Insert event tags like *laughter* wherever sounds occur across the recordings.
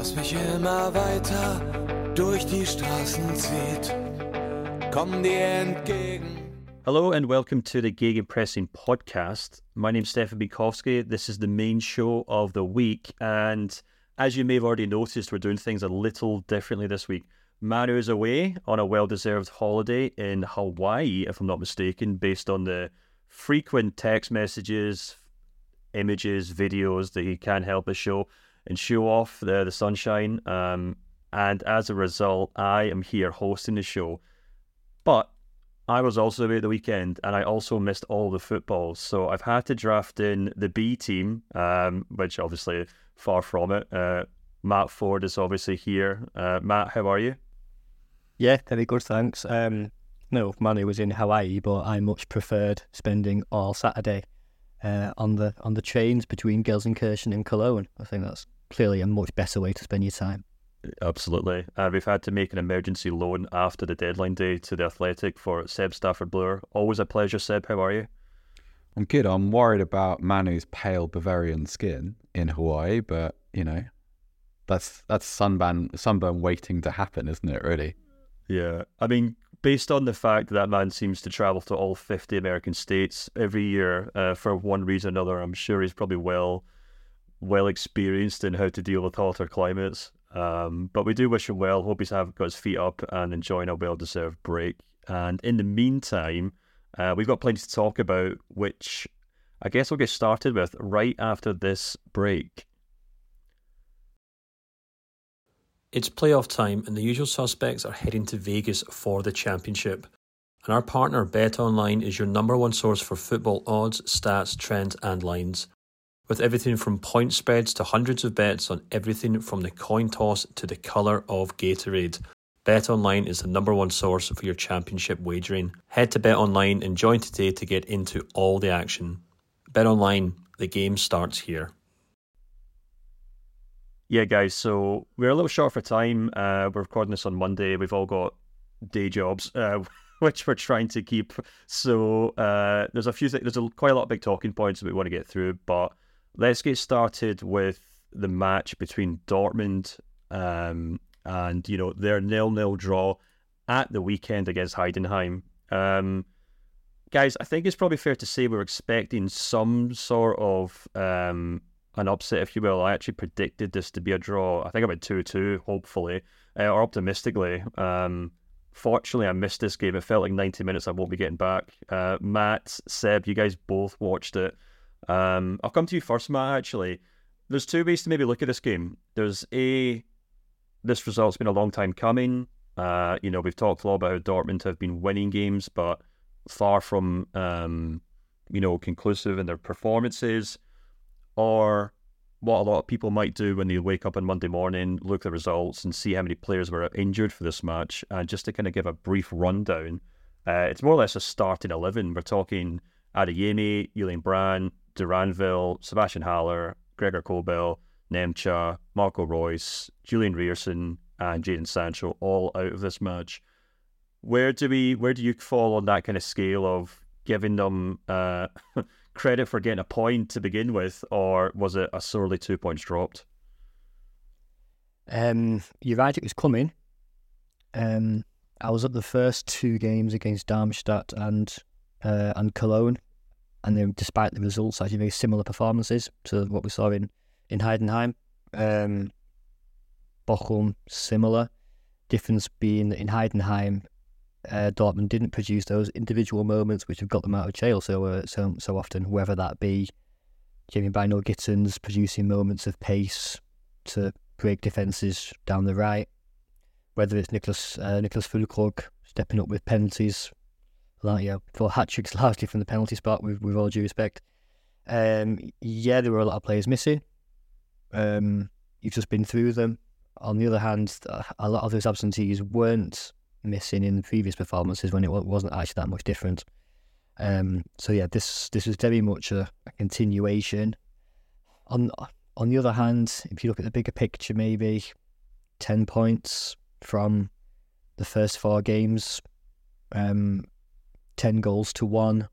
das mich immer weiter durch die Straßen zieht. Komm dir entgegen. Hello and welcome to the Gegenpressing podcast. My name's Stefan Bienkowski. This is the main show of the week, and as you may have already noticed, we're doing things a little differently this week. Manu is away on a well deserved holiday in Hawaii, if I'm not mistaken, based on the frequent text messages, images, videos that he can't help but show and show off the, the sunshine. Um, and as a result, I am here hosting the show. But I was also away the weekend and I also missed all the football. So I've had to draft in the B team, um, which obviously far from it. Uh, Matt Ford is obviously here. Uh, Matt, how are you? Yeah, very good, thanks. Um, no, Manu was in Hawaii, but I much preferred spending all Saturday uh, on the on the trains between Gelsenkirchen and Cologne. I think that's clearly a much better way to spend your time. Absolutely. Uh, we've had to make an emergency loan after the deadline day to the Athletic for Seb Stafford Bloor. Always a pleasure, Seb. How are you? I'm good. I'm worried about Manu's pale Bavarian skin in Hawaii, but you know, that's that's sunburn sunburn waiting to happen, isn't it? Really? Yeah. I mean, based on the fact that that man seems to travel to all 50 American states every year uh, for one reason or another, I'm sure he's probably well well experienced in how to deal with hotter climates. Um, but we do wish him well. Hope he's have got his feet up and enjoying a well deserved break. And in the meantime, uh, we've got plenty to talk about, which I guess we'll get started with right after this break. It's playoff time, and the usual suspects are heading to Vegas for the championship. And our partner, BetOnline, is your number one source for football odds, stats, trends, and lines. With everything from point spreads to hundreds of bets on everything from the coin toss to the colour of Gatorade. BetOnline is the number one source for your championship wagering. Head to BetOnline and join today to get into all the action. BetOnline, the game starts here. Yeah, guys. So we're a little short for time. Uh, we're recording this on Monday. We've all got day jobs, uh, *laughs* which we're trying to keep. So uh, there's a few. Th- there's a, quite a lot of big talking points that we want to get through. But let's get started with the match between Dortmund um, and you know their nil-nil draw at the weekend against Heidenheim. Um, guys, I think it's probably fair to say we're expecting some sort of um, an upset, if you will. I actually predicted this to be a draw. I think I two-two, hopefully, uh, or optimistically. Um, fortunately, I missed this game. It felt like ninety minutes. I won't be getting back. Uh, Matt, Seb, you guys both watched it. Um, I'll come to you first, Matt. Actually, there's two ways to maybe look at this game. There's a this result's been a long time coming. Uh, you know, we've talked a lot about how Dortmund have been winning games, but far from um, you know conclusive in their performances, or what a lot of people might do when they wake up on Monday morning, look at the results, and see how many players were injured for this match. And just to kind of give a brief rundown, uh, it's more or less a starting eleven. We're talking Adeyemi, Julian Brandt, Duranville, Sebastian Haller, Gregor Kobel, Nmecha, Marco Reus, Julian Ryerson, and Jadon Sancho all out of this match. Where do we? Where do you fall on that kind of scale of giving them uh, *laughs* credit for getting a point to begin with, or was it a sorely two points dropped? Um, you're right; it was coming. Um, I was at the first two games against Darmstadt and uh, and Cologne, and then despite the results, actually very similar performances to what we saw in in Heidenheim. Um, Bochum similar. Difference being that in Heidenheim, uh, Dortmund didn't produce those individual moments which have got them out of jail so uh, so so often. Whether that be Jamie Bynoe Gittens producing moments of pace to break defences down the right, whether it's Niclas uh, Niclas Füllkrug stepping up with penalties, like yeah, for hat tricks *laughs* largely from the penalty spot. With with all due respect, um, yeah, there were a lot of players missing. Um, you've just been through them. On the other hand, a lot of those absentees weren't missing in the previous performances when it wasn't actually that much different. Um, so yeah, this this is very much a, a, continuation. On on the other hand, if you look at the bigger picture, maybe ten points from the first four games, um, ten goals to one.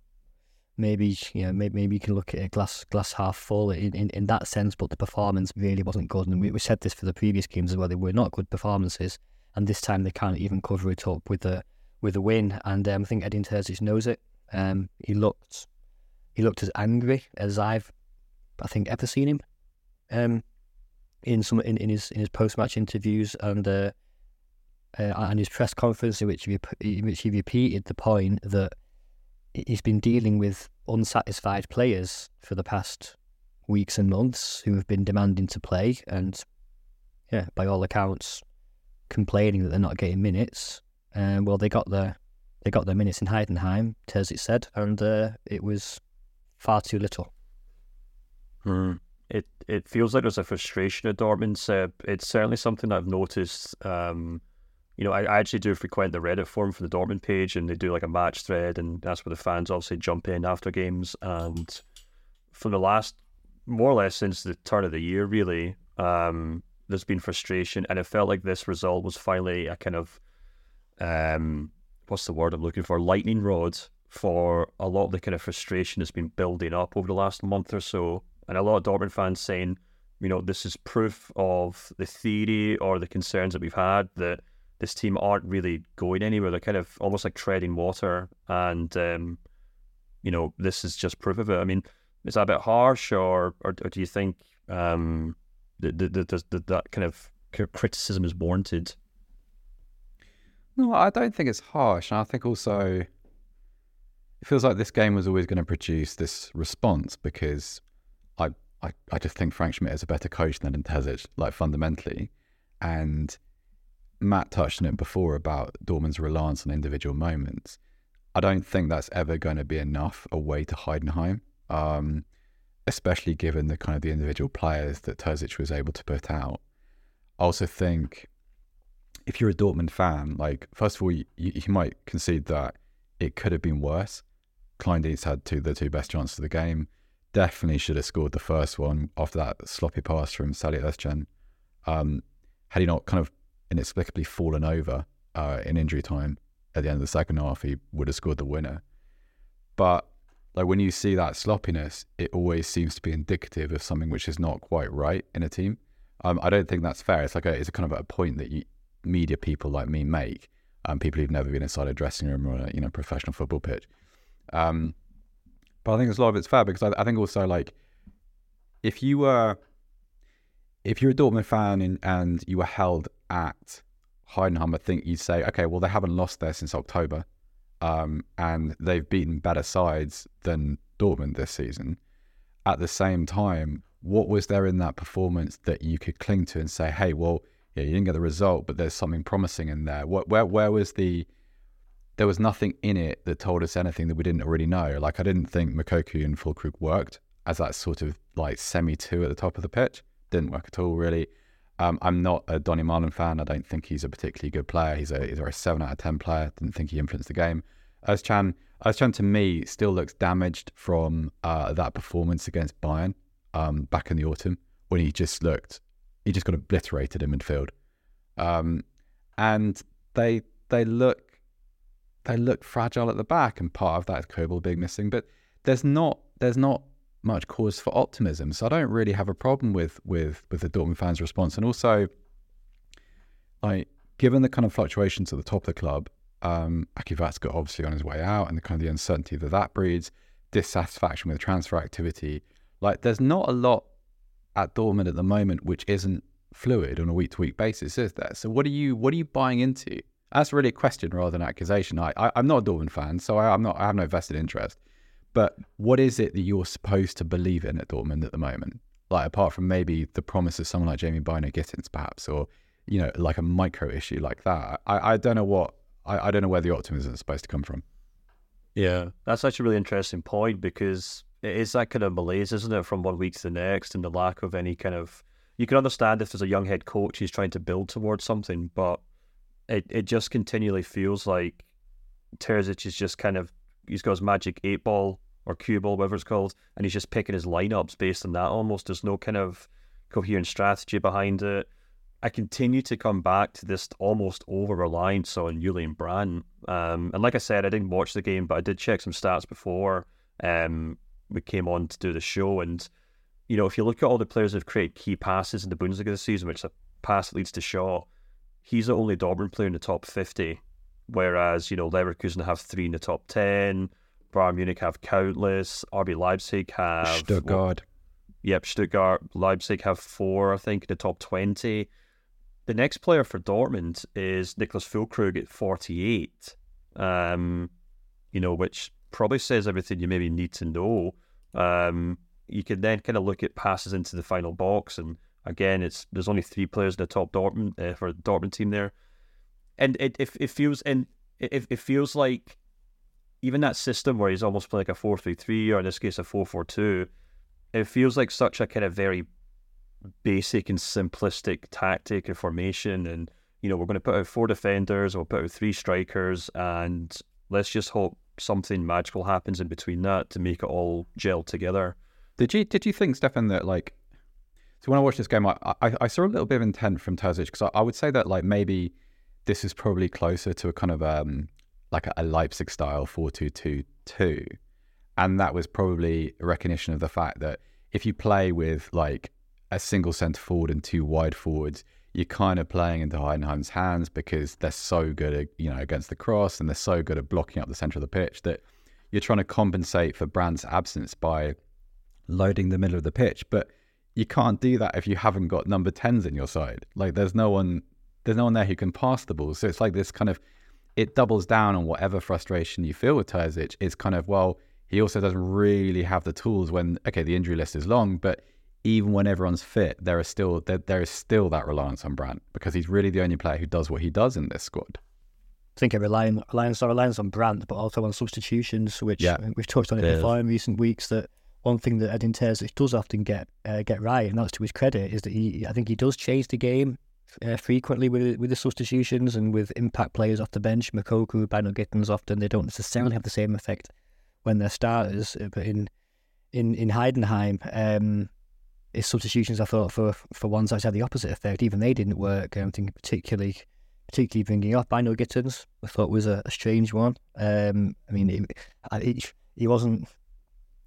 Maybe you know, maybe, you can look at a glass glass half full in, in, in that sense, but the performance really wasn't good. And we, we said this for the previous games as well; they were not good performances and this time they can't even cover it up with a with a win. And um, I think Edin Terzic knows it. Um, he looked he looked as angry as I've I think ever seen him. Um, in some in, in his in his post match interviews and uh, uh, and his press conference, in which he in which he repeated the point that he's been dealing with unsatisfied players for the past weeks and months who have been demanding to play, and yeah, by all accounts, complaining that they're not getting minutes. Um, well, they got their they got their minutes in Heidenheim, Terzic said, and uh, it was far too little. Hmm. It it feels like there's a frustration at Dortmund. Seb. It's certainly something I've noticed. Um, you know, I, I, actually do frequent the Reddit forum for the Dortmund page, and they do like a match thread, and that's where the fans obviously jump in after games. And from the last, more or less since the turn of the year, really, um, there's been frustration, and it felt like this result was finally a kind of um, what's the word I'm looking for? Lightning rod for a lot of the kind of frustration that's been building up over the last month or so, and a lot of Dortmund fans saying, you know, this is proof of the theory or the concerns that we've had that this team aren't really going anywhere. They're kind of almost like treading water, and um, you know, this is just proof of it. I mean, is that a bit harsh, or or, or do you think? Um, that, that, that, that kind of criticism is warranted. No, I don't think it's harsh. And I think also it feels like this game was always going to produce this response because I, I, I just think Frank Schmidt is a better coach than Terzic, like fundamentally. And Matt touched on it before about Dortmund's reliance on individual moments. I don't think that's ever going to be enough away to Heidenheim. Um, especially given the kind of the individual players that Terzic was able to put out. I also think if you're a Dortmund fan, like first of all, you, you might concede that it could have been worse. Kleindienst had two the two best chances of the game. Definitely should have scored the first one after that sloppy pass from Salih Özcan. Um, had he not kind of inexplicably fallen over uh, in injury time at the end of the second half, he would have scored the winner. But like when you see that sloppiness, it always seems to be indicative of something which is not quite right in a team. Um, I don't think that's fair. It's like a, it's a kind of a point that you, media people like me make, um, people who've never been inside a dressing room or a you know professional football pitch. Um, but I think it's a lot of it's fair because I, I, think also like if you were if you're a Dortmund fan in, and you were held at Heidenheim, I think you'd say, okay, well they haven't lost there since October um, and they've beaten better sides than Dortmund this season. At the same time, what was there in that performance that you could cling to and say, "Hey, well, yeah, you didn't get the result, but there's something promising in there." What, where, where was the? There was nothing in it that told us anything that we didn't already know. Like I didn't think Moukoko and Füllkrug worked as that sort of like semi two at the top of the pitch. Didn't work at all, really. Um, I'm not a Donny Malen fan. I don't think he's a particularly good player. He's a, he's a seven out of ten player. Didn't think he influenced the game. Özcan, Özcan to me still looks damaged from uh, that performance against Bayern um, back in the autumn when he just looked, he just got obliterated in midfield. Um, and they they look they look fragile at the back, and part of that is Kobel being missing. But there's not there's not much cause for optimism. So I don't really have a problem with with with the Dortmund fans' response. And also, like given the kind of fluctuations at the top of the club, um, Aki Watzke obviously on his way out, and the kind of the uncertainty that that breeds, dissatisfaction with transfer activity. Like there's not a lot at Dortmund at the moment which isn't fluid on a week to week basis, is there? So what are you what are you buying into? That's really a question rather than an accusation. I, I am not a Dortmund fan, so I, I'm not I have no vested interest. But what is it that you're supposed to believe in at Dortmund at the moment? Like apart from maybe the promise of someone like Jamie Bynoe Gittens, perhaps, or you know, like a micro issue like that. I, I don't know what I, I don't know where the optimism is supposed to come from. Yeah, that's actually a really interesting point because it is that kind of malaise, isn't it, from one week to the next, and the lack of any kind of you can understand if there's a young head coach who's trying to build towards something, but it, it just continually feels like Terzic is just kind of he's got his magic eight ball or cue ball, whatever it's called, and he's just picking his lineups based on that almost. There's no kind of coherent strategy behind it. I continue to come back to this almost over reliance on Julian Brandt. Um, and like I said, I didn't watch the game, but I did check some stats before um, we came on to do the show. And, you know, if you look at all the players who've created key passes in the Bundesliga this season, which a pass that leads to Shaw, he's the only Dortmund player in the top 50. Whereas, you know, Leverkusen have three in the top 10, Bayern Munich have countless, RB Leipzig have. Stuttgart. Yep, Stuttgart, Leipzig have four, I think, in the top 20. The next player for Dortmund is Niclas Füllkrug at 48, um, you know, which probably says everything you maybe need to know. Um, you can then kind of look at passes into the final box, and again, it's there's only three players in the top Dortmund uh, for the Dortmund team there, and it it, it feels and it, it feels like even that system where he's almost playing like a four three three or in this case a four four two, it feels like such a kind of very basic and simplistic tactic and formation. And, you know, we're going to put out four defenders, we'll put out three strikers, and let's just hope something magical happens in between that to make it all gel together. Did you did you think, Stefan, that like so when I watched this game, I I, I saw a little bit of intent from Terzic because I, I, would say that like maybe this is probably closer to a kind of um like a, Leipzig style four two two two, and that was probably a recognition of the fact that if you play with like a single centre forward and two wide forwards, you're kind of playing into Heidenheim's hands because they're so good at, you know, against the cross and they're so good at blocking up the centre of the pitch that you're trying to compensate for Brandt's absence by loading the middle of the pitch. But you can't do that if you haven't got number 10s in your side. Like there's no one there's no one there who can pass the ball. So it's like this kind of it doubles down on whatever frustration you feel with Terzic. It's kind of well, he also doesn't really have the tools when okay, the injury list is long, but even when everyone's fit, there is still there, there is still that reliance on Brandt because he's really the only player who does what he does in this squad. I think a reliance, reliance, reliance on Brandt, but also on substitutions, which yeah. we've touched on it, it before in recent weeks. That one thing that Edin Terzic does often get uh, get right, and that's to his credit, is that he I think he does change the game uh, frequently with with the substitutions and with impact players off the bench. Moukoko, Bynoe Gittens, often they don't necessarily have the same effect when they're starters, uh, but in in in Heidenheim. Um, his substitutions, I thought, for for one side had the opposite effect. Even they didn't work. I'm thinking particularly particularly bringing up Bynoe Gittens, I thought was a, a strange one. Um, I mean, it, he wasn't,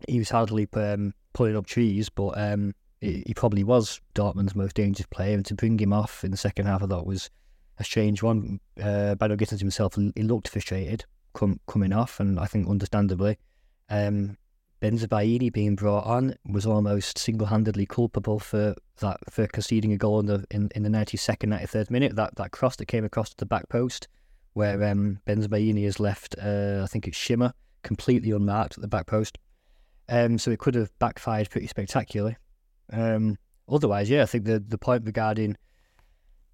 he was hardly um, pulling up trees, but um, he, probably was Dortmund's most dangerous player. And to bring him off in the second half, I thought was a strange one. Uh, Bynoe Gittens himself, he looked frustrated com- coming off, and I think understandably. Um, Bensebaini being brought on was almost single-handedly culpable for that for conceding a goal in the in, in the 92nd, 93rd minute. That that cross that came across to the back post, where um, Bensebaini has left, uh, I think it's Schimmer, completely unmarked at the back post. Um, so it could have backfired pretty spectacularly. Um, otherwise, yeah, I think the the point regarding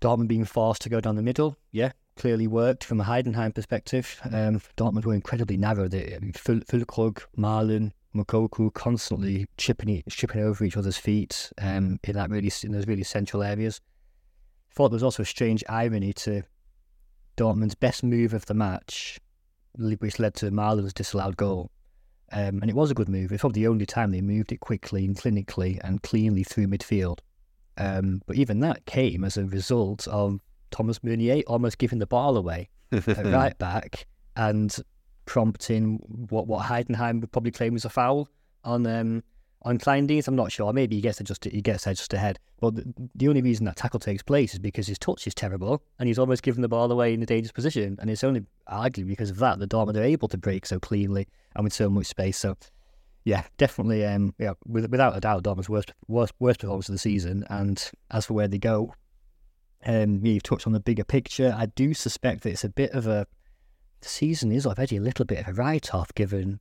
Dortmund being forced to go down the middle, yeah, clearly worked from a Heidenheim perspective. Um, Dortmund were incredibly narrow. They, I mean, Malen, Moukoko constantly chipping chipping over each other's feet um, in that really in those really central areas. I thought there was also a strange irony to Dortmund's best move of the match, which led to Malen's disallowed goal. Um, and it was a good move. It's probably the only time they moved it quickly and clinically and cleanly through midfield. Um, but even that came as a result of Thomas Meunier almost giving the ball away at *laughs* right back and prompting what what Heidenheim would probably claim was a foul on um, on Kleindienst. I'm not sure. Maybe he gets just he gets just ahead. But the, the, only reason that tackle takes place is because his touch is terrible and he's almost given the ball away in a dangerous position. And it's only arguably because of that that Dortmund are able to break so cleanly and with so much space. So yeah, definitely. Um, yeah, with, without a doubt, Dortmund's worst worst worst performance of the season. And as for where they go, um, you've touched on the bigger picture. I do suspect that it's a bit of a the season is already a little bit of a write-off given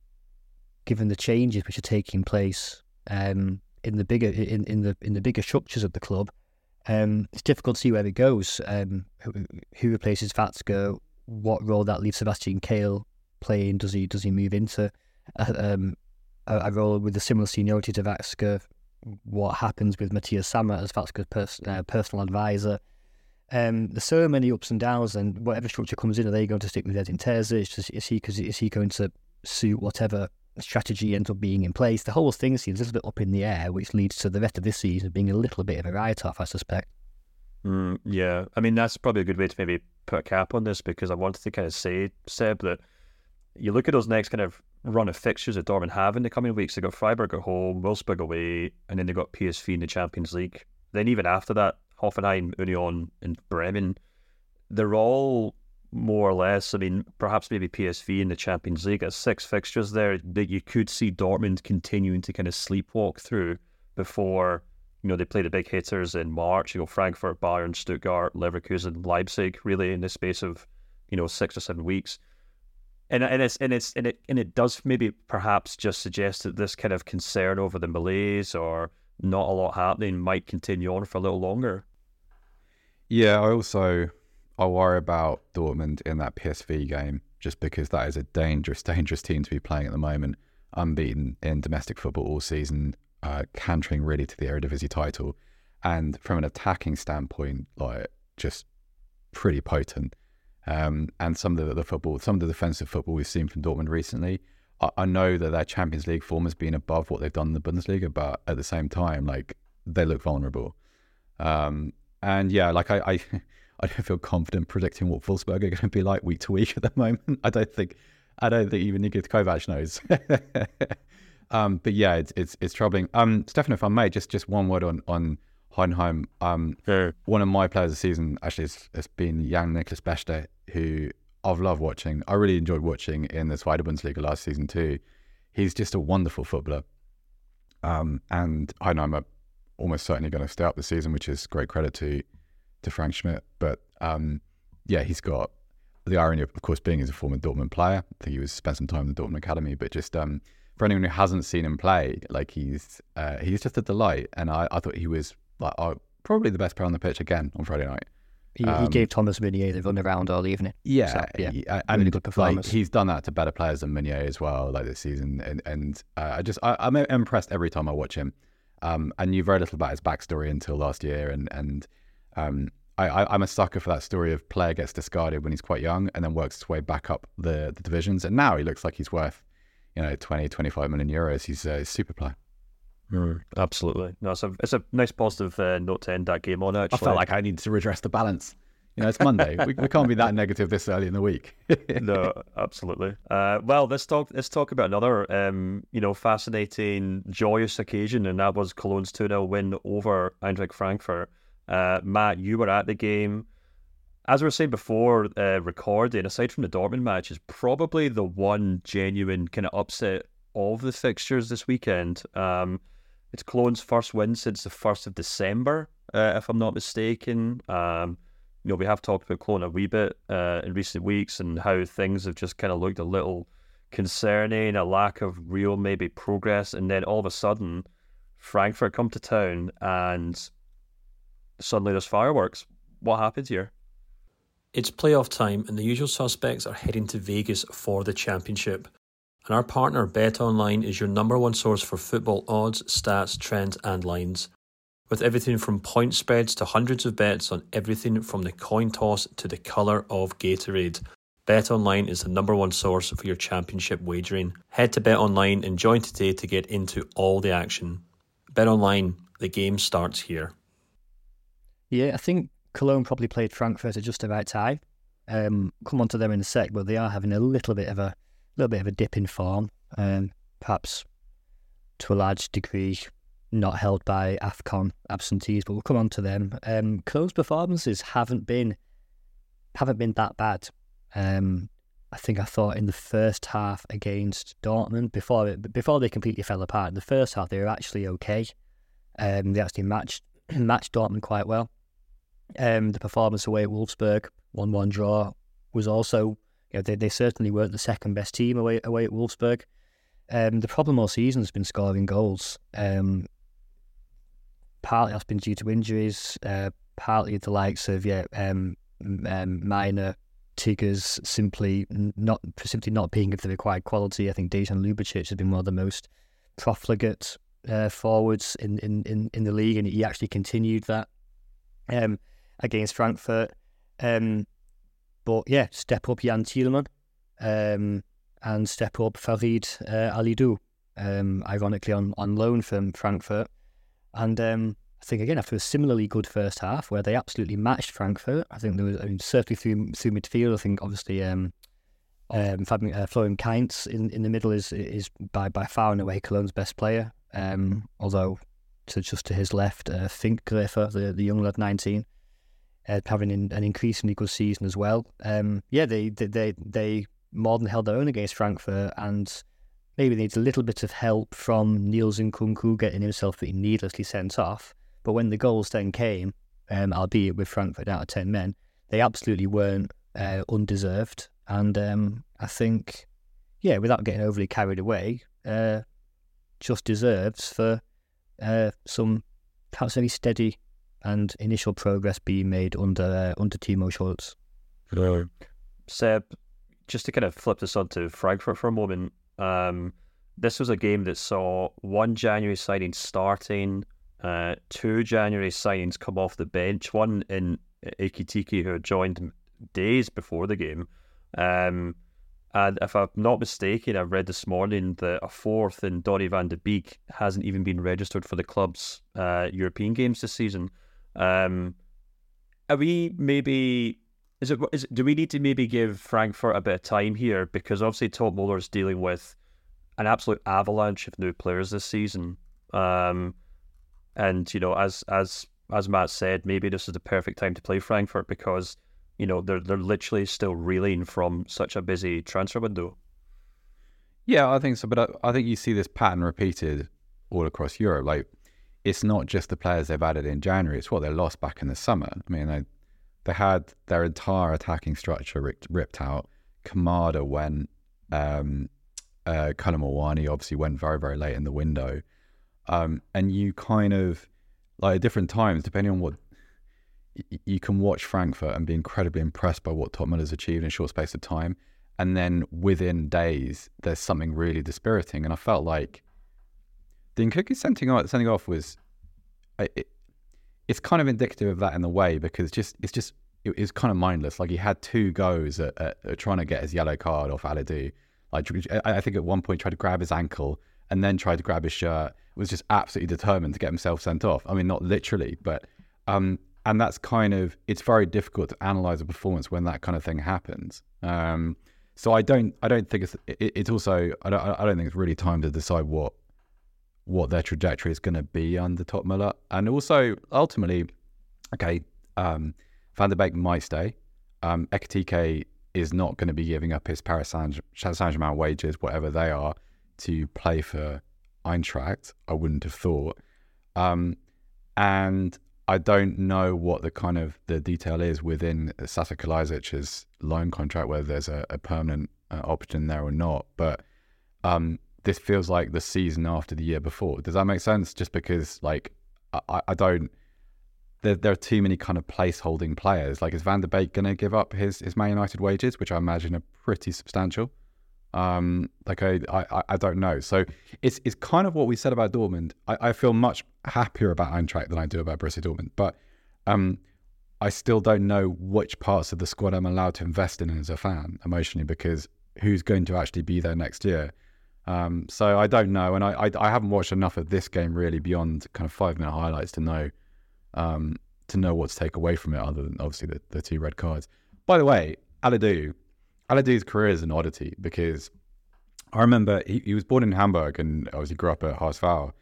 given the changes which are taking place um, in the bigger in, in the in the bigger structures of the club. Um, it's difficult to see where it goes. Um, who, who, replaces Watzke? What role that leaves Sebastian Kehl playing? Does he does he move into a, um, a, a role with a similar seniority to Watzke? what happens with Matthias Sammer as Watzke's pers- uh, personal advisor. Um, there's so many ups and downs, and whatever structure comes in, are they going to stick with Edin Terzic? Is, is he cause is he going to suit whatever strategy ends up being in place? The whole thing seems a little bit up in the air, which leads to the rest of this season being a little bit of a write-off, I suspect. Mm, yeah, I mean that's probably a good way to maybe put a cap on this because I wanted to kind of say, Seb, that you look at those next kind of run of fixtures that Dortmund have in the coming weeks. They got Freiburg at home, Wolfsburg away, and then they got PSV in the Champions League. Then even after that, Hoffenheim, Union, and Bremen, they're all more or less. I mean, perhaps maybe PSV in the Champions League. As six fixtures there that you could see Dortmund continuing to kind of sleepwalk through before you know they play the big hitters in March. You know, Frankfurt, Bayern, Stuttgart, Leverkusen, Leipzig, really in the space of you know six or seven weeks. And, and it's and it's and it and it does maybe perhaps just suggest that this kind of concern over the malaise or not a lot happening might continue on for a little longer. Yeah, I also I worry about Dortmund in that PSV game just because that is a dangerous, *laughs* dangerous team to be playing at the moment. Unbeaten in domestic football all season, uh, cantering really to the Eredivisie title, and from an attacking standpoint, like just pretty potent. Um, and some of the, the, football, some of the defensive football we've seen from Dortmund recently, I, I, know that their Champions League form has been above what they've done in the Bundesliga, but at the same time, like they look vulnerable. Um, and yeah, like I, I, *laughs* I don't feel confident predicting what Wolfsburg are going to be like week to week at the moment. *laughs* I don't think, I don't think even Niko Kovac knows. *laughs* um, but yeah, it's, it's it's troubling. Um, Stefan, if I may, just just one word on on Heidenheim. Um, one of my players of the season actually has, has been Jan Niklas Beste, who I've loved watching. I really enjoyed watching in the Zweite Bundesliga last season too. He's just a wonderful footballer. Um, and Heidenheim are almost certainly going to stay up this season, which is great credit to to Frank Schmidt. But um, yeah, he's got the irony of, of course, being as a former Dortmund player. I think he was spent some time in the Dortmund academy, but just um, for anyone who hasn't seen him play, like he's uh, he's just a delight. And I, I thought he was like uh, probably the best player on the pitch again on Friday night. He, um, he gave Thomas Meunier the run around all evening. Yeah, so, yeah, he, and really good performance. Like, he's done that to better players than Meunier as well, like this season. And, and uh, I just I, I'm impressed every time I watch him. Um, I knew very little about his backstory until last year, and and um, I, am a sucker for that story of player gets discarded when he's quite young and then works his way back up the, the divisions. And now he looks like he's worth, you know, 20, 25 million euros. He's a super player. Mm, absolutely. No, it's a, it's a nice positive uh, note to end that game on. Actually, I felt like I needed to redress the balance. You know, it's Monday. we, we can't be that *laughs* negative this early in the week. no, absolutely. Uh, well, let's talk. Let's talk about another, um, you know, fascinating, joyous occasion, and that was Cologne's two 0 win over Eintracht Frankfurt. Uh, Matt, you were at the game. As we were saying before, uh, recording, aside from the Dortmund match, is probably the one genuine kind of upset of the fixtures this weekend. Um, it's Cologne's first win since the 1st of December, uh, if I'm not mistaken. Um, you know, we have talked about Cologne a wee bit uh, in recent weeks and how things have just kind of looked a little concerning, a lack of real maybe progress. And then all of a sudden, Frankfurt come to town and suddenly there's fireworks. What happens here? It's playoff time, and the usual suspects are heading to Vegas for the championship. And our partner, Bet Online, is your number one source for football odds, stats, trends, and lines. With everything from point spreads to hundreds of bets on everything from the coin toss to the colour of Gatorade. Bet Online is the number one source for your championship wagering. Head to Bet Online and join today to get into all the action. Bet Online, the game starts here. Yeah, I think Cologne probably played Frankfurt at just the right time. Um, come on to them in a sec, but they are having a little bit of a little bit of a dip in form, um, perhaps to a large degree not held by Afcon absentees, but we'll come on to them. Um, Cologne's performances haven't been haven't been that bad. Um, I think I thought in the first half against Dortmund before before they completely fell apart. In the first half, they were actually okay. Um, they actually matched *clears throat* matched Dortmund quite well. Um, the performance away at Wolfsburg, one-one draw, was also you know, they, they certainly weren't the second best team away away at Wolfsburg. Um, the problem all season has been scoring goals. Um, partly that's been due to injuries, uh, partly the likes of yeah, um, um, Maina, Tigges simply not simply not being of the required quality. I think Dejan Ljubic has been one of the most profligate uh, forwards in, in, in, in the league, and he actually continued that um, against Frankfurt. Um, but yeah, step up Jan Thielmann um, and step up Farid uh, Alidou, um, ironically on, on loan from Frankfurt. And um, I think again after a similarly good first half where they absolutely matched Frankfurt. I think there was I mean, certainly through through midfield. I think obviously um, um, Fabian, uh, Florian Kainz in, in the middle is is by by far and away Cologne's best player. Um, although to just to his left, uh, Fink the the young lad, nineteen, uh, having an, an increasingly good season as well. Um, yeah, they, they they they more than held their own against Frankfurt and maybe needs a little bit of help from Niels Nkounkou getting himself being needlessly sent off. But when the goals then came, um, albeit with Frankfurt out of 10 men, they absolutely weren't uh, undeserved. And um, I think, yeah, without getting overly carried away, uh, just deserves for uh, some perhaps very steady and initial progress being made under uh, under Timo Schulz. Seb, just to kind of flip this onto Frankfurt for a moment, um, this was a game that saw one January signing starting, uh, two January signings come off the bench. One in Ekitike who had joined days before the game. Um, and if I'm not mistaken, I read this morning that a fourth in Donny van de Beek hasn't even been registered for the club's uh, European games this season. Um, are we maybe? Is it, is it? Do we need to maybe give Frankfurt a bit of time here because obviously Toppmöller is dealing with an absolute avalanche of new players this season. Um, and you know, as as as Matt said, maybe this is the perfect time to play Frankfurt because you know they're they're literally still reeling from such a busy transfer window. Yeah, I think so. But I, I think you see this pattern repeated all across Europe. Like it's not just the players they've added in January; it's what they lost back in the summer. I mean, they they had their entire attacking structure ripped, ripped out. Kamada went. Um, uh, Kolo obviously went very very late in the window. Um, and you kind of like at different times, depending on what you can watch Frankfurt and be incredibly impressed by what Todd has achieved in a short space of time, and then within days, there's something really dispiriting. And I felt like the Nkounkou sending off, sending off was it, it's kind of indicative of that in the way because just it's just it, it's kind of mindless. Like he had two goes at, at, at trying to get his yellow card off Alidou. Like I think at one point tried to grab his ankle and then tried to grab his shirt was just absolutely determined to get himself sent off. I mean, not literally, but um, and that's kind of it's very difficult to analyze a performance when that kind of thing happens. Um, so I don't I don't think it's it, it's also I don't I don't think it's really time to decide what what their trajectory is going to be under Toppmöller, and also ultimately, okay, um, Van de Beek might stay. Um, Ekitike is not going to be giving up his Paris Saint Germain wages, whatever they are, to play for Eintracht. I wouldn't have thought. Um, and I don't know what the kind of the detail is within Sasa Kalajdzic's loan contract, whether there's a, a permanent uh, option there or not. But um, this feels like the season after the year before. Does that make sense? Just because, like, I, I don't. There, there are too many kind of placeholding players. Like, is Van de Beek going to give up his his Man United wages, which I imagine are pretty substantial? Um, like I, I, I don't know. So it's it's kind of what we said about Dortmund. I, I feel much happier about Eintracht than I do about Borussia Dortmund, but um, I still don't know which parts of the squad I'm allowed to invest in as a fan emotionally because who's going to actually be there next year. Um, so I don't know, and I, I, I haven't watched enough of this game really beyond kind of five minute highlights to know um, to know what to take away from it, other than obviously the, the two red cards. By the way, Alidou, Alidou's career is an oddity because I remember he, he was born in Hamburg and obviously grew up at HSV,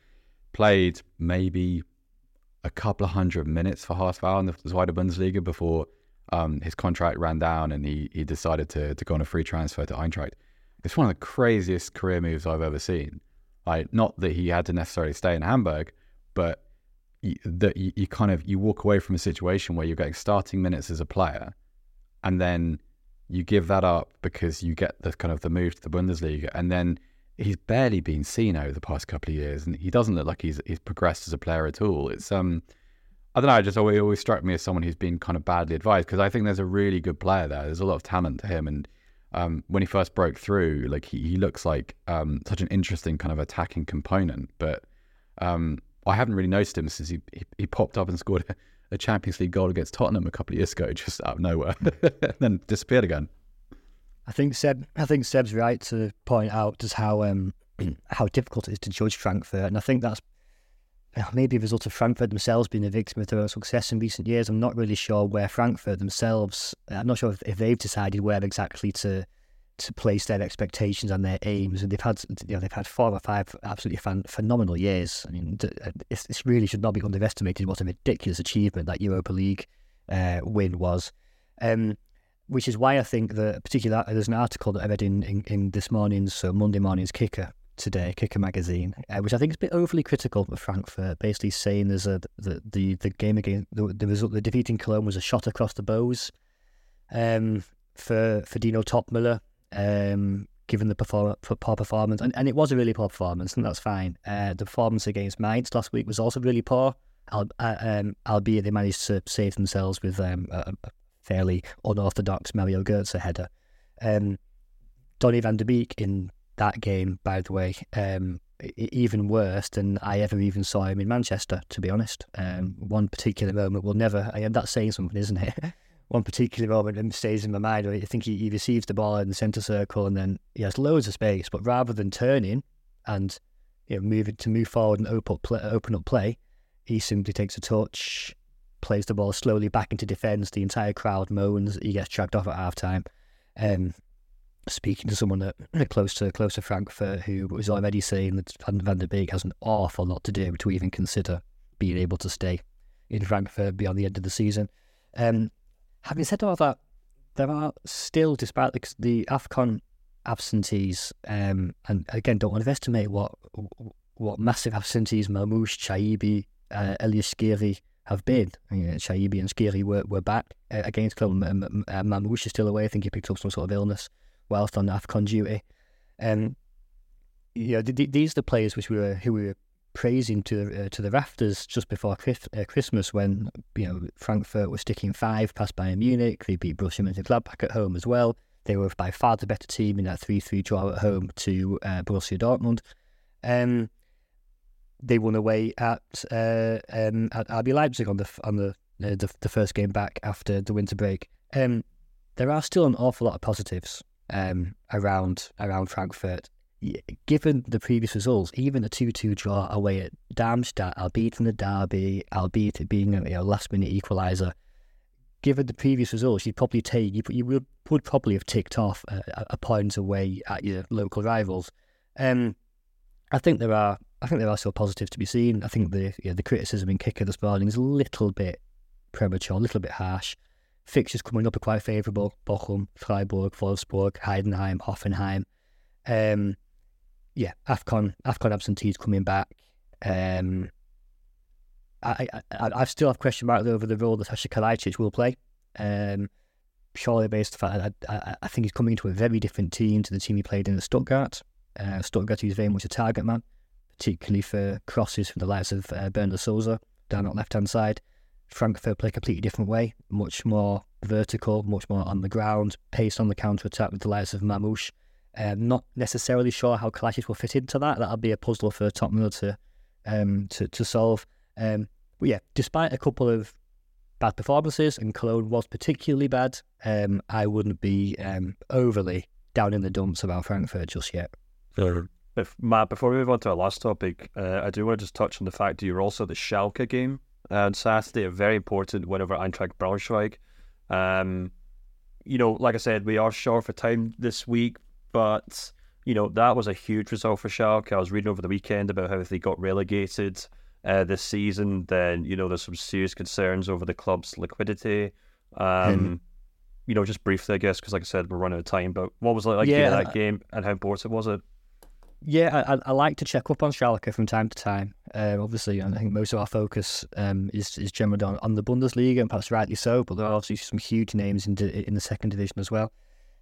played maybe a couple of hundred minutes for HSV in the Zweite Bundesliga before um, his contract ran down and he, he decided to, to go on a free transfer to Eintracht. It's one of the craziest career moves I've ever seen. Like, not that he had to necessarily stay in Hamburg, but that you, you kind of you walk away from a situation where you're getting starting minutes as a player, and then you give that up because you get the kind of the move to the Bundesliga, and then he's barely been seen over the past couple of years, and he doesn't look like he's he's progressed as a player at all. It's um, I don't know, just always, always struck me as someone who's been kind of badly advised because I think there's a really good player there. There's a lot of talent to him, and um, when he first broke through, like he, he looks like um, such an interesting kind of attacking component, but Um, I haven't really noticed him since he he, he popped up and *laughs* scored a, Champions League goal against Tottenham a couple of years ago, *laughs* just out of nowhere, and *laughs* then disappeared again. I think Seb. I think Seb's right to point out just how um, *clears throat* how difficult it is to judge Frankfurt, and I think that's maybe a result of Frankfurt themselves being a victim of their own success in recent years. I'm not really sure where Frankfurt themselves. I'm not sure if, if they've decided where exactly to to place their expectations and their aims. And they've had you know they've had four or five absolutely fan, phenomenal years. I mean, this really should not be underestimated. What a ridiculous achievement that Europa League uh, win was. Um, which is why I think that particularly there's an article that I read in, in, in this morning's so Monday morning's kicker today, Kicker magazine, uh, which I think is a bit overly critical of Frankfurt, basically saying there's a the the, the game again the, the result the defeating Cologne was a shot across the bows um, for for Dino Toppmöller, um, given the perform- poor performance, and, and it was a really poor performance, and that's fine. Uh, the performance against Mainz last week was also really poor, uh, um, albeit they managed to save themselves with um, a, fairly unorthodox Mario Götze header. Um, Donny van de Beek in that game, by the way, um, even worse than I ever even saw him in Manchester, to be honest. Um, one particular moment will never, I am that saying something, isn't it? *laughs* one particular moment stays in my mind. I think he, he receives the ball in the centre circle and then he has loads of space, but rather than turning and you know, move it to move forward and open up play, open up play, he simply takes a touch, plays the ball slowly back into defence. The entire crowd moans. He gets dragged off at half time. Um, speaking to someone that *clears throat* close to close to Frankfurt who was already saying that Van, Van de Beek has an awful lot to do to even consider being able to stay in Frankfurt beyond the end of the season. Um, having said all that, there are still, despite the, the AFCON absentees, um, and again, don't underestimate what what massive absentees Marmoush, Chaibi, uh, Ellyes Skhiri have been. You know, Chaibi and Skhiri were, were back uh, against Club. Marmoush is still away. I think he picked up some sort of illness whilst on AFCON duty. Um, know, these are the players which we were who we were praising to uh, to the rafters just before uh, Christmas when you know Frankfurt was sticking five past Bayern Munich. They beat Borussia Mönchengladbach at home as well. They were by far the better team in that three-three draw at home to uh, Borussia Dortmund. Um, they won away at uh, um, at RB Leipzig on the on the, uh, the, the first game back after the winter break. Um, there are still an awful lot of positives um, around around Frankfurt. Given the previous results, even a two-two draw away at Darmstadt, albeit in the derby, albeit it being a you know, last-minute equaliser, given the previous results, you'd probably take you, you would, would probably have ticked off a, a point away at your local rivals. Um, I think there are I think there are still positives to be seen. I think the yeah, the criticism in kicker this morning is a little bit premature, a little bit harsh. Fixtures coming up are quite favourable. Bochum, Freiburg, Wolfsburg, Heidenheim, Hoffenheim. Um, yeah, AFCON, AFCON absentees coming back. Um, I, I, I still have question marks over the role that Sasha will play. Um, purely based on the fact I, I, I, think he's coming into a very different team to the team he played in at Stuttgart. Uh, Stuttgart, he's very much a target man, particularly for crosses from the likes of uh, Borna Sosa down on left hand side. Frankfurt play a completely different way, much more vertical, much more on the ground, pace on the counter attack with the likes of Marmoush. Um, not necessarily sure how Kalajdzic will fit into that. That'll be a puzzle for Toppmöller to um, to, to solve. Um, but yeah, despite a couple of bad performances, and Cologne was particularly bad, um, I wouldn't be um, overly down in the dumps about Frankfurt just yet. If Matt, before we move on to our last topic, uh, I do want to just touch on the fact that you're also the Schalke game on Saturday, a very important win over Eintracht Braunschweig. Um, you know, like I said, we are short for time this week, but you know that was a huge result for Schalke. I was reading over the weekend about how if they got relegated uh, this season, then you know there's some serious concerns over the club's liquidity. Um. You know, just briefly, I guess, because like I said, we're running out of time. But what was it like yeah, that game, and how important was it? Yeah, I, I, like to check up on Schalke from time to time. Um, obviously, I think most of our focus um, is is generally on, on the Bundesliga, and perhaps rightly so. But there are obviously some huge names in in the second division as well.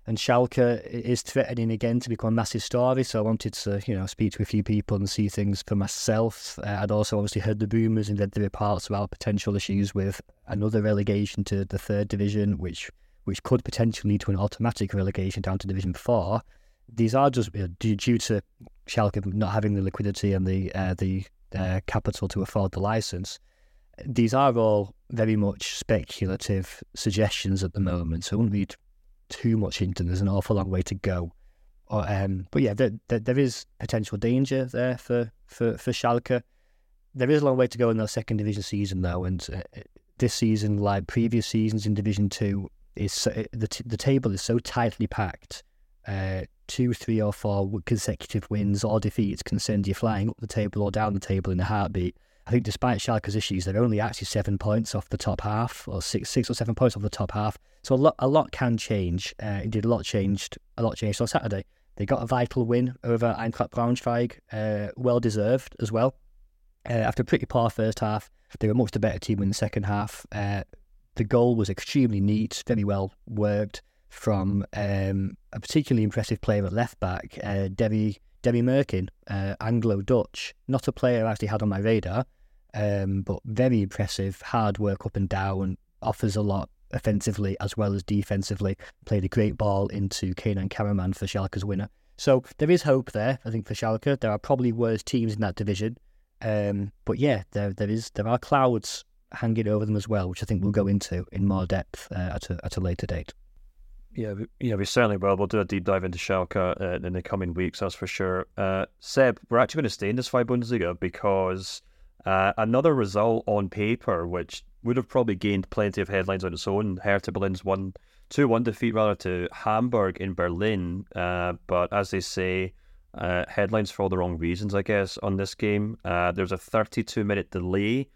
And Schalke is threatening again to become a massive story. So I wanted to, you know, speak to a few people and see things for myself. Uh, I'd also obviously heard the rumours and read the reports about potential issues with another relegation to the third division, which which could potentially lead to an automatic relegation down to Division Four these are just due to Schalke not having the liquidity and the uh, the uh, capital to afford the license. These are all very much speculative suggestions at the moment, so I wouldn't read too much into. There's an awful long way to go. Or, um, but yeah, there, there, there is potential danger there for, for, for Schalke. There is a long way to go in their second division season, though, and uh, this season, like previous seasons in Division Two, is so, the t- the table is so tightly packed. Uh, two, three, or four consecutive wins or defeats can send you flying up the table or down the table in a heartbeat. I think despite Schalke's issues, they're only actually seven points off the top half, or six, six or seven points off the top half. So a lot, a lot can change. Uh, indeed, a lot changed. A lot changed on Saturday. They got a vital win over Eintracht Braunschweig, uh, well deserved as well. Uh, after a pretty poor first half, they were much the better team in the second half. Uh, the goal was extremely neat, very well worked from um, a particularly impressive player at left back, uh, Derry Murkin, uh, Anglo Dutch. Not a player I actually had on my radar, um, but very impressive, hard work up and down, offers a lot offensively as well as defensively. Played a great ball into Kenan Karaman for Schalke's winner. So there is hope there, I think, for Schalke. There are probably worse teams in that division. Um, but yeah, there there is there are clouds hanging over them as well, which I think we'll go into in more depth uh, at a at a later date. Yeah, yeah, we certainly will. We'll do a deep dive into Schalke uh, in the coming weeks, that's for sure. Uh, Seb, we're actually going to stay in this five Bundesliga because uh, another result on paper, which would have probably gained plenty of headlines on its own, Hertha Berlin's one two one defeat rather to Hamburg in Berlin. Uh, but as they say, uh, headlines for all the wrong reasons, I guess, on this game. Uh, there's a 32 minute delay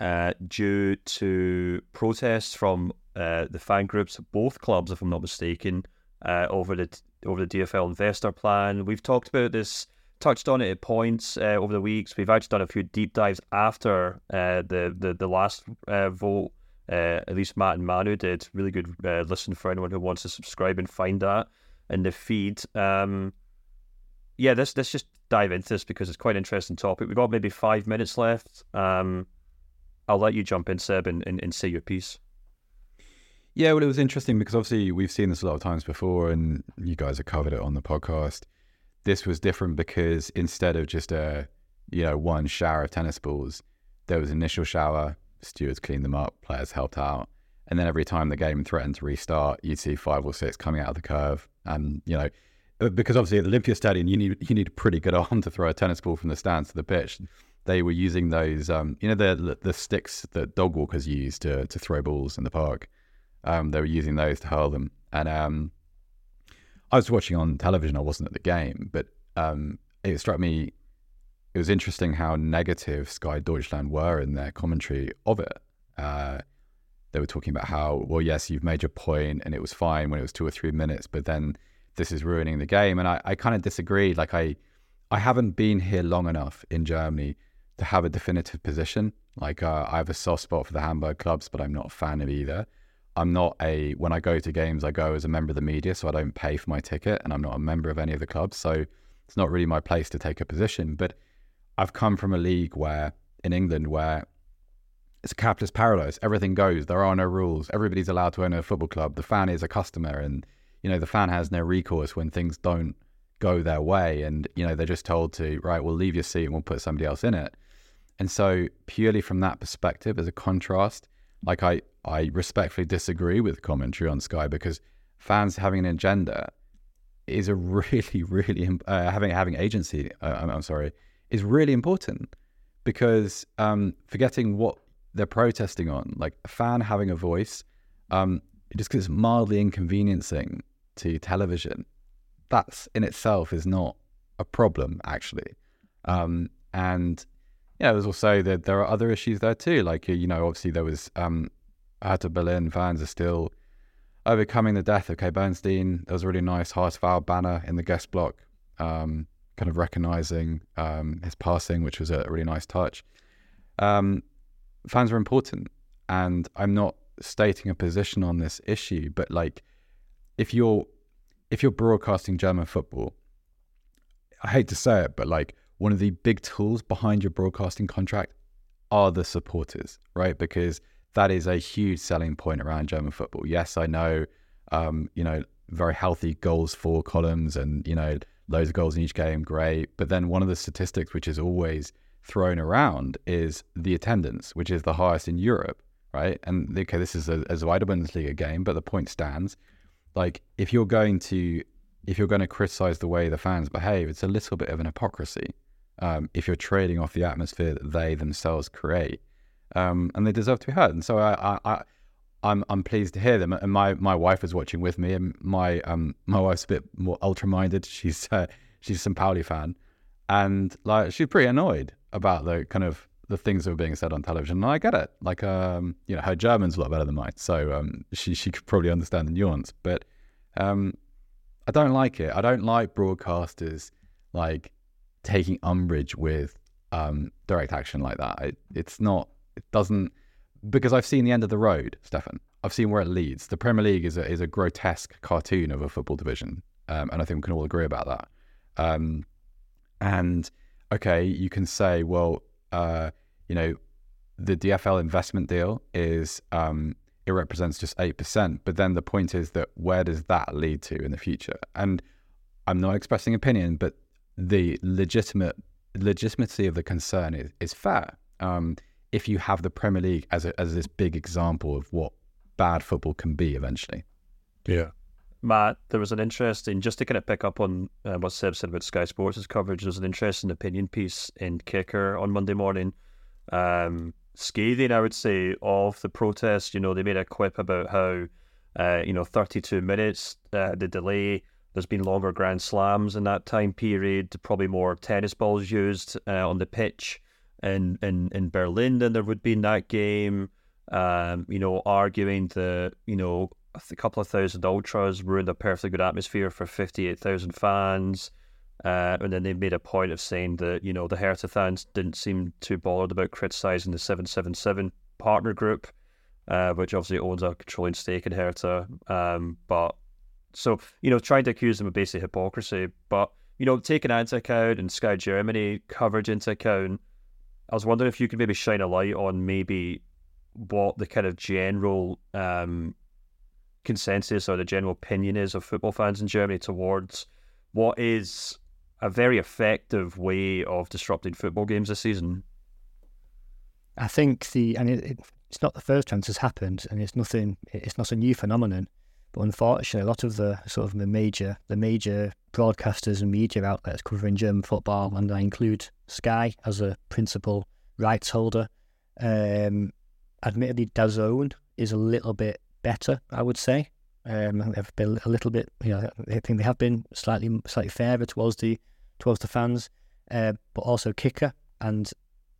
uh, due to protests from uh, the fan groups both clubs, if I'm not mistaken, uh, over the over the DFL investor plan. We've talked about this, touched on it at points uh, over the weeks. We've actually done a few deep dives after the, the the last vote. at least Matt and Manu did. Really good listen for anyone who wants to subscribe and find that in the feed. Um, yeah, let's let's just dive into this because it's quite an interesting topic. We've got maybe five minutes left. Um, I'll let you jump in, Seb, and, and, and say your piece. Yeah, well, it was interesting because obviously we've seen this a lot of times before, and you guys have covered it on the podcast. This was different because instead of just a you know one shower of tennis balls, there was initial shower. Stewards cleaned them up, players helped out, and then every time the game threatened to restart, you'd see five or six coming out of the curve, and you know because obviously at Olympia Stadium, you need you need a pretty good *laughs* arm to throw a tennis ball from the stands to the pitch. They were using those, um, you know, the the sticks that dog walkers use to to throw balls in the park. Um, they were using those to hurl them, and um, I was watching on television. I wasn't at the game, but um, it struck me. It was interesting how negative Sky Deutschland were in their commentary of it. Uh, they were talking about how, well, yes, you've made your point, and it was fine when it was two or three minutes, but then this is ruining the game. And I, I kind of disagree. Like I, I haven't been here long enough in Germany to have a definitive position. Like uh, I have a soft spot for the Hamburg clubs, but I'm not a fan of either. I'm not a when I go to games, I go as a member of the media, so I don't pay for my ticket, and I'm not a member of any of the clubs, so it's not really my place to take a position. But I've come from a league where in England where it's a capitalist paradise. Everything goes. There are no rules. Everybody's allowed to own a football club. The fan is a customer, and you know, the fan has no recourse when things don't go their way. And, you know, they're just told to, right, we'll leave your seat and we'll put somebody else in it. And so, purely from that perspective, as a contrast, like I, I respectfully disagree with commentary on Sky because fans having an agenda is a *laughs* really, really uh, having having agency. Uh, I'm, I'm, sorry, is really important because um, forgetting what they're protesting on, like a fan having a voice, um, just because it's mildly inconveniencing to television, that's in itself is not a problem actually. Um, and yeah, there's also that there are other issues there too. Like you know, obviously there was um, Hertha Berlin fans are still overcoming the death of Kay Bernstein. There was a really nice HSV banner in the guest block, um, kind of recognizing um, his passing, which was a really nice touch. Um, fans are important, and I'm not stating a position on this issue, but like if you're if you're broadcasting German football, I hate to say it, but like one of the big tools behind your broadcasting contract are the supporters, right? Because that is a huge selling point around German football. Yes, I know, um, you know, very healthy goals for columns and, you know, loads of goals in each game, great. But then one of the statistics which is always thrown around is the attendance, which is the highest in Europe, right? And okay, this is a, a Bundesliga game, but the point stands. Like, if you're going to if you're going to criticize the way the fans behave, it's a little bit of an hypocrisy. Um, if you're trading off the atmosphere that they themselves create, um, and they deserve to be heard. And so I, I, I I'm I'm pleased to hear them. And my, my wife is watching with me, and my um my wife's a bit more ultra minded. *laughs* She's uh, she's a St. Pauli fan, and like she's pretty annoyed about the kind of the things that were being said on television. And I get it. Like um you know her German's a lot better than mine, so um she she could probably understand the nuance. But um I don't like it. I don't like broadcasters like taking umbrage with um direct action like that. It, it's not. It doesn't because I've seen the end of the road, Stefan. I've seen where it leads. The Premier League is a, is a grotesque cartoon of a football division, um, and I think we can all agree about that. Um, and okay, you can say, well, uh, you know, the DFL investment deal is um, it represents just eight percent, but then the point is that where does that lead to in the future? And I'm not expressing opinion, but the legitimate legitimacy of the concern is, is fair. Um, if you have the Premier League as a, as this big example of what bad football can be eventually. Yeah. Matt, there was an interesting, just to kind of pick up on uh, what Seb said about Sky Sports' coverage, there was an interesting opinion piece in Kicker on Monday morning. Um, scathing, I would say, of the protest. You know, they made a quip about how, uh, you know, 32 minutes, uh, the delay, there's been longer Grand Slams in that time period, probably more tennis balls used uh, on the pitch in, in, in Berlin than there would be in that game. Um, you know, arguing that, you know, a couple of thousand ultras ruined a perfectly good atmosphere for 58,000 fans. Uh, and then they made a point of saying that, you know, the Hertha fans didn't seem too bothered about criticising the 777 partner group, uh, which obviously owns a controlling stake in Hertha. Um, but so, you know, trying to accuse them of basic hypocrisy. But, you know, taking that into account and Sky Germany coverage into account, I was wondering if you could maybe shine a light on maybe what the kind of general um, consensus or the general opinion is of football fans in Germany towards what is a very effective way of disrupting football games this season. I think the and it, it, it's not the first time this has happened, and it's nothing. It's not a new phenomenon. But unfortunately, a lot of the sort of the major the major broadcasters and media outlets covering German football, and I include Sky as a principal rights holder. Um, admittedly, DAZN is a little bit better, I would say. Um, they've been a little bit, you know, I think they have been slightly slightly fairer towards the towards the fans, uh, but also Kicker. And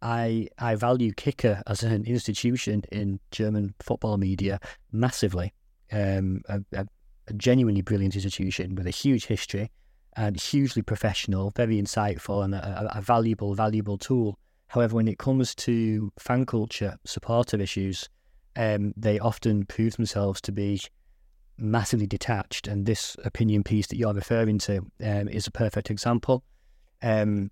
I I value Kicker as an institution in German football media massively. Um, a, a, a genuinely brilliant institution with a huge history and hugely professional, very insightful, and a, a, valuable, valuable tool. However, when it comes to fan culture, supporter issues, um, they often prove themselves to be massively detached. And this opinion piece that you're referring to um, is a perfect example. Um,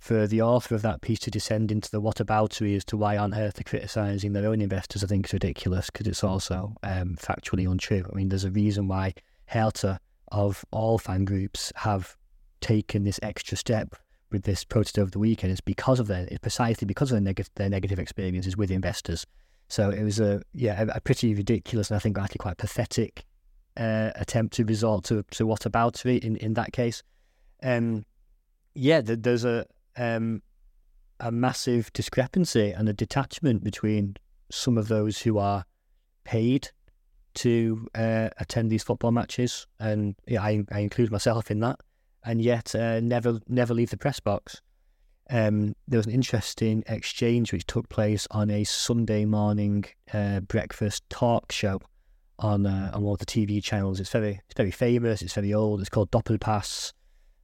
for the author of that piece to descend into the whataboutery as to why on earth they're criticising their own investors, I think is ridiculous because it's also um, factually untrue. I mean, there's a reason why Hertha of all fan groups have taken this extra step with this protest over the weekend. It's because of their, it's precisely because of their, neg- their negative experiences with investors. So it was a yeah a, a pretty ridiculous and I think actually quite pathetic uh, attempt to resort to to whataboutery in in that case. Um, yeah, there's a um, a massive discrepancy and a detachment between some of those who are paid to uh, attend these football matches, and yeah, I, I include myself in that, and yet uh, never never leave the press box. Um, there was an interesting exchange which took place on a Sunday morning uh, breakfast talk show on uh, on one of the TV channels. It's very it's very famous. It's very old. It's called Doppelpass.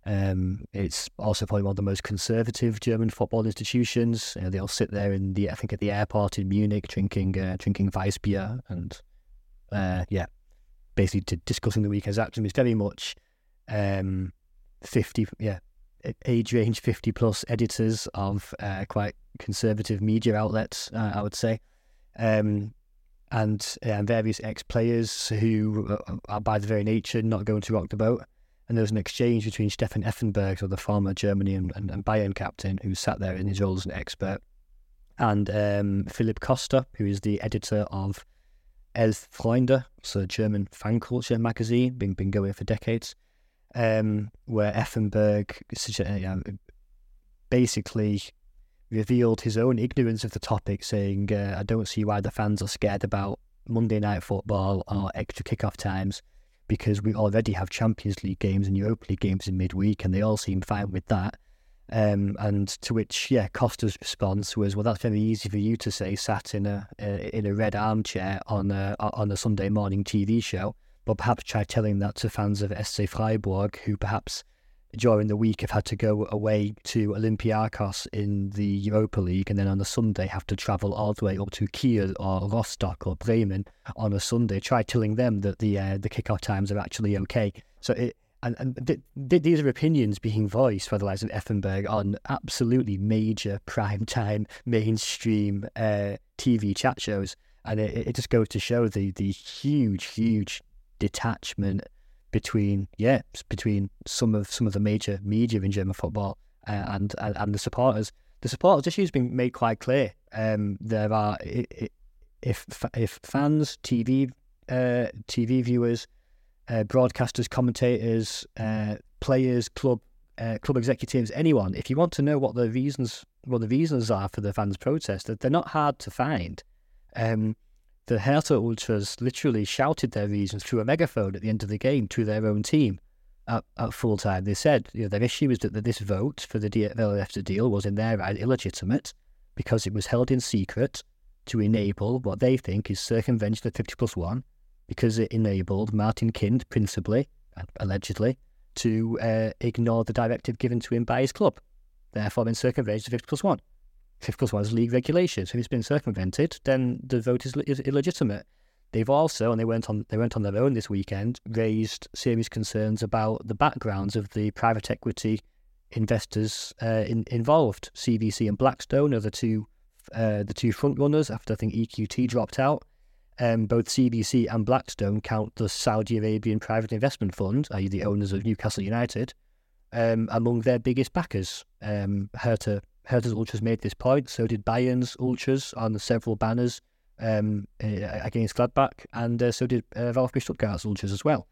Um, it's also probably one of the most conservative German football institutions. Uh, they'll sit there in the, I think, at the airport in Munich, drinking uh, drinking Weissbier and uh, yeah, basically to, discussing the weekend's action. It's very much um, fifty, yeah, age range fifty plus editors of uh, quite conservative media outlets, uh, I would say. Um, and various ex players who uh, are by the very nature not going to rock the boat and there was an exchange between Stefan Effenberg, so the former Germany and, and, and Bayern captain, who sat there in his role as an expert, and um, Philipp Köster, who is the editor of Elf Freunde, so a German fan culture magazine, been been going for decades, um, where Effenberg uh, basically revealed his own ignorance of the topic, saying, uh, "I don't see why the fans are scared about Monday night football or extra kickoff times." Because we already have Champions League games and Europa League games in midweek, and they all seem fine with that. Um, and to which, yeah, Köster's response was, "Well, that's very easy for you to say, sat in a uh, in a red armchair on a on a Sunday morning TV show, but perhaps try telling that to fans of SC Freiburg who perhaps during the week have had to go away to Olympiacos in the Europa League, and then on a Sunday have to travel all the way up to Kiel or Rostock or Bremen on a Sunday. Try telling them that the uh, the kickoff times are actually okay. So it and, and th- th- these are opinions being voiced by the likes of Effenberg on absolutely major prime time mainstream uh, TV chat shows, and it, it just goes to show the the huge, huge detachment between yeah between some of some of the major media in German football uh, and, and, and the supporters. The supporters issue has been made quite clear. Um, there are if if fans, TV uh, TV viewers uh, broadcasters, commentators, uh, players, club uh, club executives, anyone. If you want to know what the reasons what the reasons are for the fans' protest, that they're not hard to find. Um, the Hertha ultras literally shouted their reasons through a megaphone at the end of the game to their own team at, at full time. They said you know, their issue is that, that this vote for the DFL deal was in their right illegitimate because it was held in secret to enable what they think is circumvention of 50 plus 1 because it enabled Martin Kind, principally, allegedly, to uh, ignore the directive given to him by his club, therefore in circumvention 50 plus 1. 50 plus 1 is league regulations. If it's been circumvented, then the vote is, is illegitimate. They've also, and they went on they went on their own this weekend, raised serious concerns about the backgrounds of the private equity investors uh, in, involved. CVC and Blackstone are the two uh, the two front runners after I think EQT dropped out um, both CVC and Blackstone count the Saudi Arabian Private Investment Fund, i.e., the owners of Newcastle United, um, among their biggest backers. Um, Hertha, Hertha's Ultras made this point, so did Bayern's Ultras on several banners um, against Gladbach, and uh, so did uh, VfB Stuttgart's Ultras as well.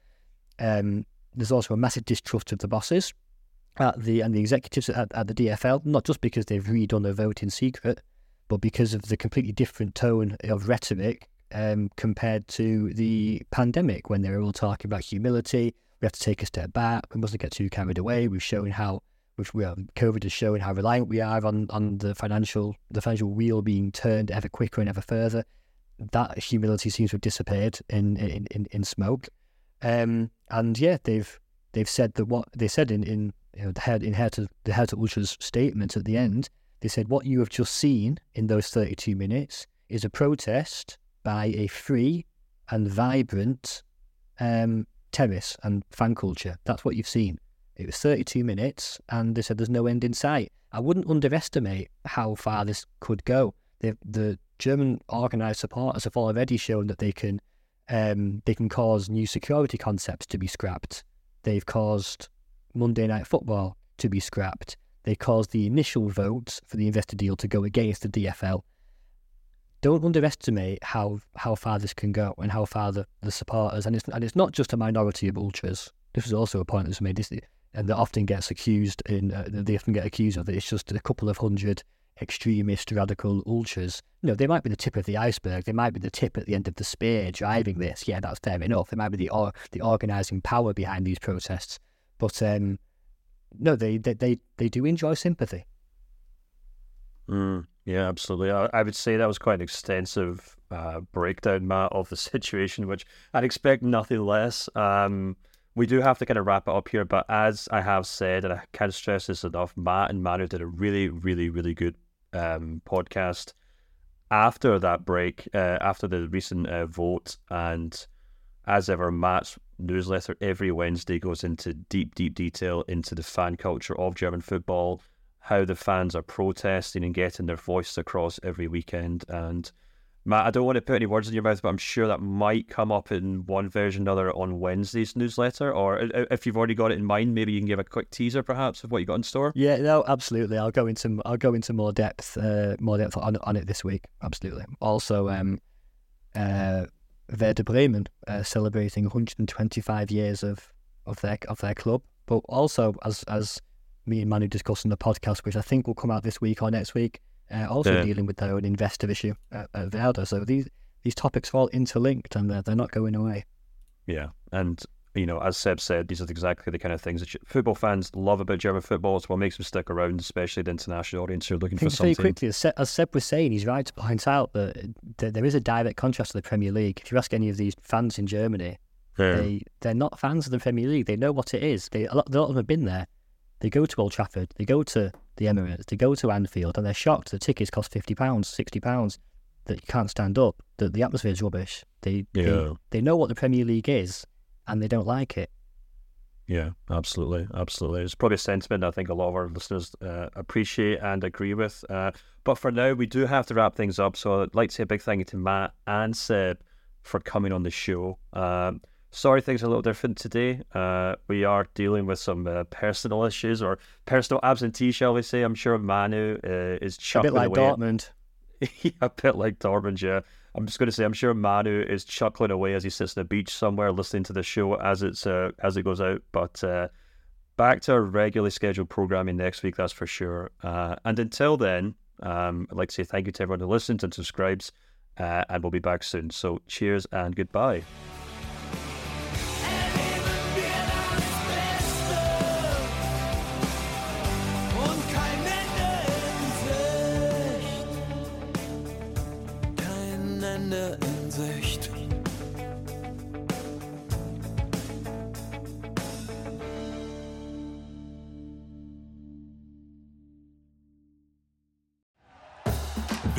Um, there's also a massive distrust of the bosses at the and the executives at, at the DFL, not just because they've redone their vote in secret, but because of the completely different tone of rhetoric um, compared to the pandemic when they were all talking about humility. We have to take a step back. We mustn't get too carried away. We've shown how, which we are, COVID has shown how reliant we are on, on the financial the financial wheel being turned ever quicker and ever further. That humility seems to have disappeared in in, in, in smoke. Um, and yeah, they've they've said that what they said in in you know, the head in Hertha the Hertha Ultras statement at the end. They said what you have just seen in those 32 minutes is a protest by a free and vibrant um, terrace and fan culture. That's what you've seen. It was 32 minutes, and they said there's no end in sight. I wouldn't underestimate how far this could go. The, the German organised supporters have already shown that they can um, they can cause new security concepts to be scrapped. They've caused Monday Night Football to be scrapped. They caused the initial vote for the investor deal to go against the DFL don't underestimate how how far this can go and how far the, the supporters and it's and it's not just a minority of ultras. This is also a point that's made. This and that often gets accused in uh, they often get accused of it. it's just a couple of hundred extremist radical ultras. You know, they might be the tip of the iceberg. They might be the tip at the end of the spear driving this. Yeah, that's fair enough. They might be the or, the organising power behind these protests. But um, no, they, they they they do enjoy sympathy. Mm. Yeah, absolutely. I, I, would say that was quite an extensive uh, breakdown, Matt, of the *laughs* situation, which I'd expect nothing less. Um, we do have to kind of wrap it up here, but as I have said, and I can't stress this enough, Matt and Manu did a really, really, really good um, podcast after that break, uh, after the recent uh, vote. And as ever, Matt's newsletter every Wednesday goes into deep, deep detail into the fan culture of German football how the fans are protesting and getting their voices across every weekend. And Matt, I don't want to put any words in your mouth, but I'm sure that might come up in one version or another on Wednesday's newsletter. Or if you've already got it in mind, maybe you can give a quick teaser, perhaps, of what you got in store. Yeah, no, absolutely. I'll go into I'll go into more depth, uh, more depth on on it this week. Absolutely. Also, um, uh, Werder Bremen uh, celebrating 125 years of, of their of their club, but also as as me and Manu discussed in the podcast, which I think will come out this week or next week uh, also yeah. dealing with their own investor issue at, at Werder. So these these topics are all interlinked and they're, they're not going away. Yeah, and you know, as Seb said, these are exactly the kind of things that football fans love about German football. It's what makes them stick around, especially the international audience who are looking for something. Very quickly, as Seb, as Seb was saying, he's right to point out that there is a direct contrast to the Premier League. If you ask any of these fans in Germany, yeah. they they're not fans of the Premier League. They know what it is. They a lot, a lot of them have been there. They go to Old Trafford, they go to the Emirates, they go to Anfield, and they're shocked the tickets cost fifty pounds, sixty pounds, that you can't stand up, that the atmosphere is rubbish. They, yeah. they they know what the Premier League is, and they don't like it. Yeah, absolutely, absolutely. It's probably a sentiment I think a lot of our listeners uh, appreciate and agree with. Uh, but for now, we do have to wrap things up. So I'd like to say a big thank you to Matt and Seb for coming on the show. Um, Sorry, things are a little different today. Uh, we are dealing with some uh, personal issues or personal absentee, shall we say. I'm sure Manu uh, is chuckling A bit like away. Dortmund. *laughs* yeah, a bit like Dortmund, yeah. I'm just going to say, I'm sure Manu is chuckling away as he sits on the beach somewhere listening to the show as it's uh, as it goes out. But uh, back to our regularly scheduled programming next week, that's for sure. Uh, and until then, um, I'd like to say thank you to everyone who listens and subscribes, and we'll be back soon. So cheers and goodbye.